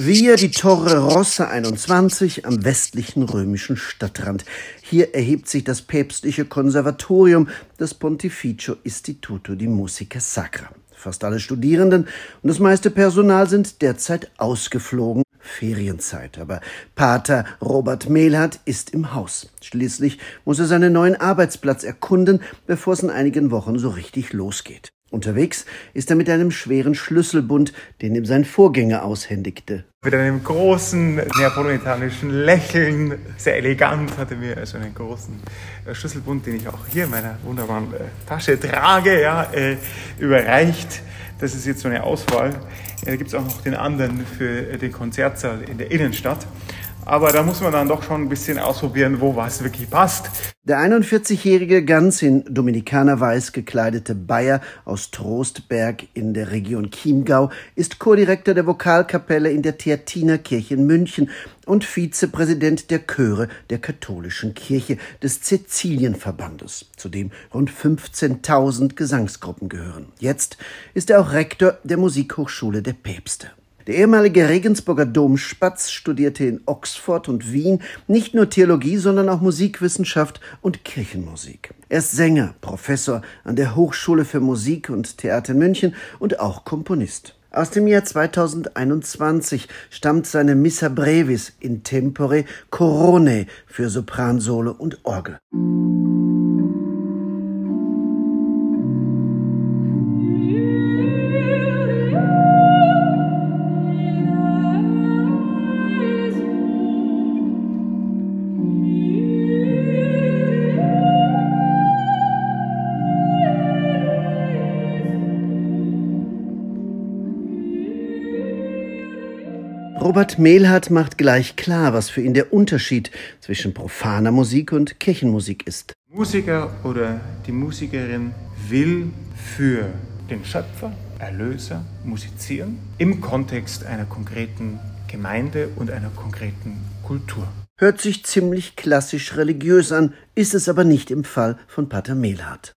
Via di Torre Rossa 21 am westlichen römischen Stadtrand. Hier erhebt sich das päpstliche Konservatorium, das Pontificio Istituto di Musica Sacra. Fast alle Studierenden und das meiste Personal sind derzeit ausgeflogen. Ferienzeit. Aber Pater Robert Mehlhardt ist im Haus. Schließlich muss er seinen neuen Arbeitsplatz erkunden, bevor es in einigen Wochen so richtig losgeht. Unterwegs ist er mit einem schweren Schlüsselbund, den ihm sein Vorgänger aushändigte. Mit einem großen neapolitanischen Lächeln, sehr elegant, hat er mir also einen großen äh, Schlüsselbund, den ich auch hier in meiner wunderbaren äh, Tasche trage, ja, äh, überreicht. Das ist jetzt so eine Auswahl. Da gibt es auch noch den anderen für den Konzertsaal in der Innenstadt. Aber da muss man dann doch schon ein bisschen ausprobieren, wo was wirklich passt. Der 41-jährige, ganz in Dominikanerweiß gekleidete Bayer aus Trostberg in der Region Chiemgau ist Chordirektor der Vokalkapelle in der Theatinerkirche in München und Vizepräsident der Chöre der katholischen Kirche des Cäcilienverbandes, zu dem rund 15.000 Gesangsgruppen gehören. Jetzt ist er auch Rektor der Musikhochschule der Päpste. Der ehemalige Regensburger Domspatz studierte in Oxford und Wien nicht nur Theologie, sondern auch Musikwissenschaft und Kirchenmusik. Er ist Sänger, Professor an der Hochschule für Musik und Theater in München und auch Komponist. Aus dem Jahr 2021 stammt seine Missa Brevis in Tempore Corone für Sopransolo und Orgel. Robert Mehlhardt macht gleich klar, was für ihn der Unterschied zwischen profaner Musik und Kirchenmusik ist. Musiker oder die Musikerin will für den Schöpfer, Erlöser musizieren im Kontext einer konkreten Gemeinde und einer konkreten Kultur. Hört sich ziemlich klassisch religiös an, ist es aber nicht im Fall von Pater Mehlhardt.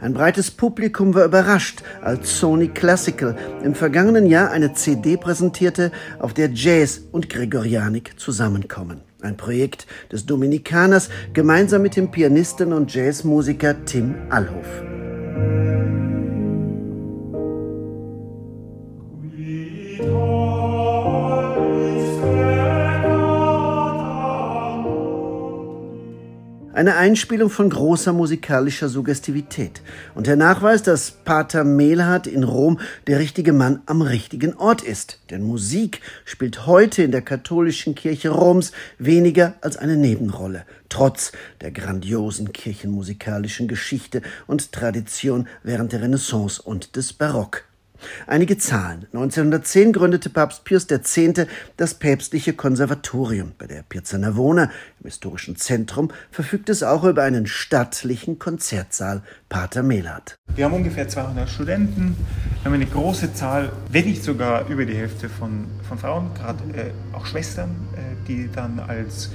Ein breites Publikum war überrascht, als Sony Classical im vergangenen Jahr eine CD präsentierte, auf der Jazz und Gregorianik zusammenkommen. Ein Projekt des Dominikaners gemeinsam mit dem Pianisten und Jazzmusiker Tim Allhoff. Eine Einspielung von großer musikalischer Suggestivität und der Nachweis, dass Pater Mehlhardt in Rom der richtige Mann am richtigen Ort ist. Denn Musik spielt heute in der katholischen Kirche Roms weniger als eine Nebenrolle, trotz der grandiosen kirchenmusikalischen Geschichte und Tradition während der Renaissance und des Barock. Einige Zahlen. 1910 gründete Papst Pius X. das päpstliche Konservatorium. Bei der Piazza Navona, im historischen Zentrum, verfügt es auch über einen stattlichen Konzertsaal Pater Melat. Wir haben ungefähr 200 Studenten, wir haben eine große Zahl, wenn nicht sogar über die Hälfte von, von Frauen, gerade äh, auch Schwestern, äh, die dann als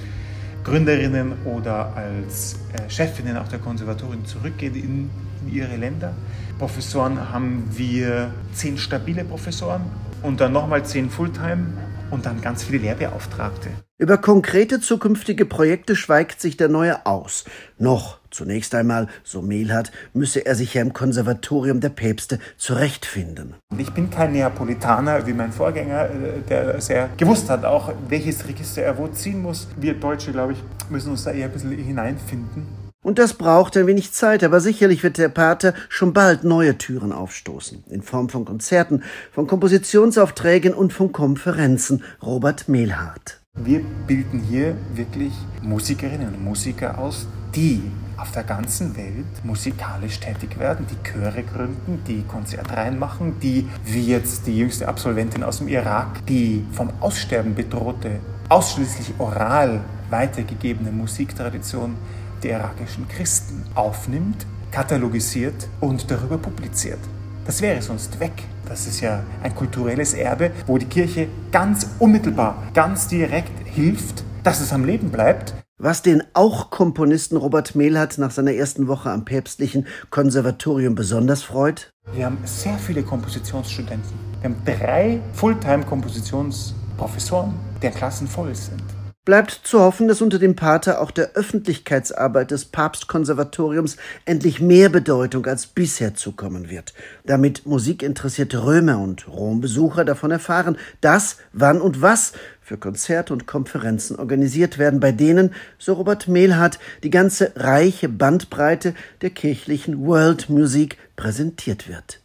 Gründerinnen oder als äh, Chefinnen auch der Konservatorien zurückgehen in, in ihre Länder. Professoren haben wir zehn stabile Professoren und dann nochmal zehn Fulltime und dann ganz viele Lehrbeauftragte. Über konkrete zukünftige Projekte schweigt sich der Neue aus. Noch, zunächst einmal, so Mehlhardt, müsse er sich ja im Konservatorium der Päpste zurechtfinden. Ich bin kein Neapolitaner wie mein Vorgänger, äh, der sehr gewusst hat, auch welches Register er wo ziehen muss. Wir Deutsche, glaube ich, müssen uns da eher ein bisschen hineinfinden. Und das braucht ein wenig Zeit, aber sicherlich wird der Pater schon bald neue Türen aufstoßen. In Form von Konzerten, von Kompositionsaufträgen und von Konferenzen. Robert Mehlhardt. Wir bilden hier wirklich Musikerinnen und Musiker aus, die auf der ganzen Welt musikalisch tätig werden, die Chöre gründen, die Konzertreihen machen, die, wie jetzt die jüngste Absolventin aus dem Irak, die vom Aussterben bedrohte, ausschließlich oral weitergegebene Musiktradition der irakischen Christen aufnimmt, katalogisiert und darüber publiziert. Das wäre sonst weg. Das ist ja ein kulturelles Erbe, wo die Kirche ganz unmittelbar, ganz direkt hilft, dass es am Leben bleibt. Was den auch Komponisten Robert Mehlhardt nach seiner ersten Woche am päpstlichen Konservatorium besonders freut? Wir haben sehr viele Kompositionsstudenten. Wir haben drei Fulltime-Kompositionsprofessoren, deren Klassen voll sind. Bleibt zu hoffen, dass unter dem Pater auch der Öffentlichkeitsarbeit des Papstkonservatoriums endlich mehr Bedeutung als bisher zukommen wird, damit musikinteressierte Römer und Rombesucher davon erfahren, dass, wann und was für Konzerte und Konferenzen organisiert werden, bei denen, so Robert Mehlhardt, die ganze reiche Bandbreite der kirchlichen World Music präsentiert wird.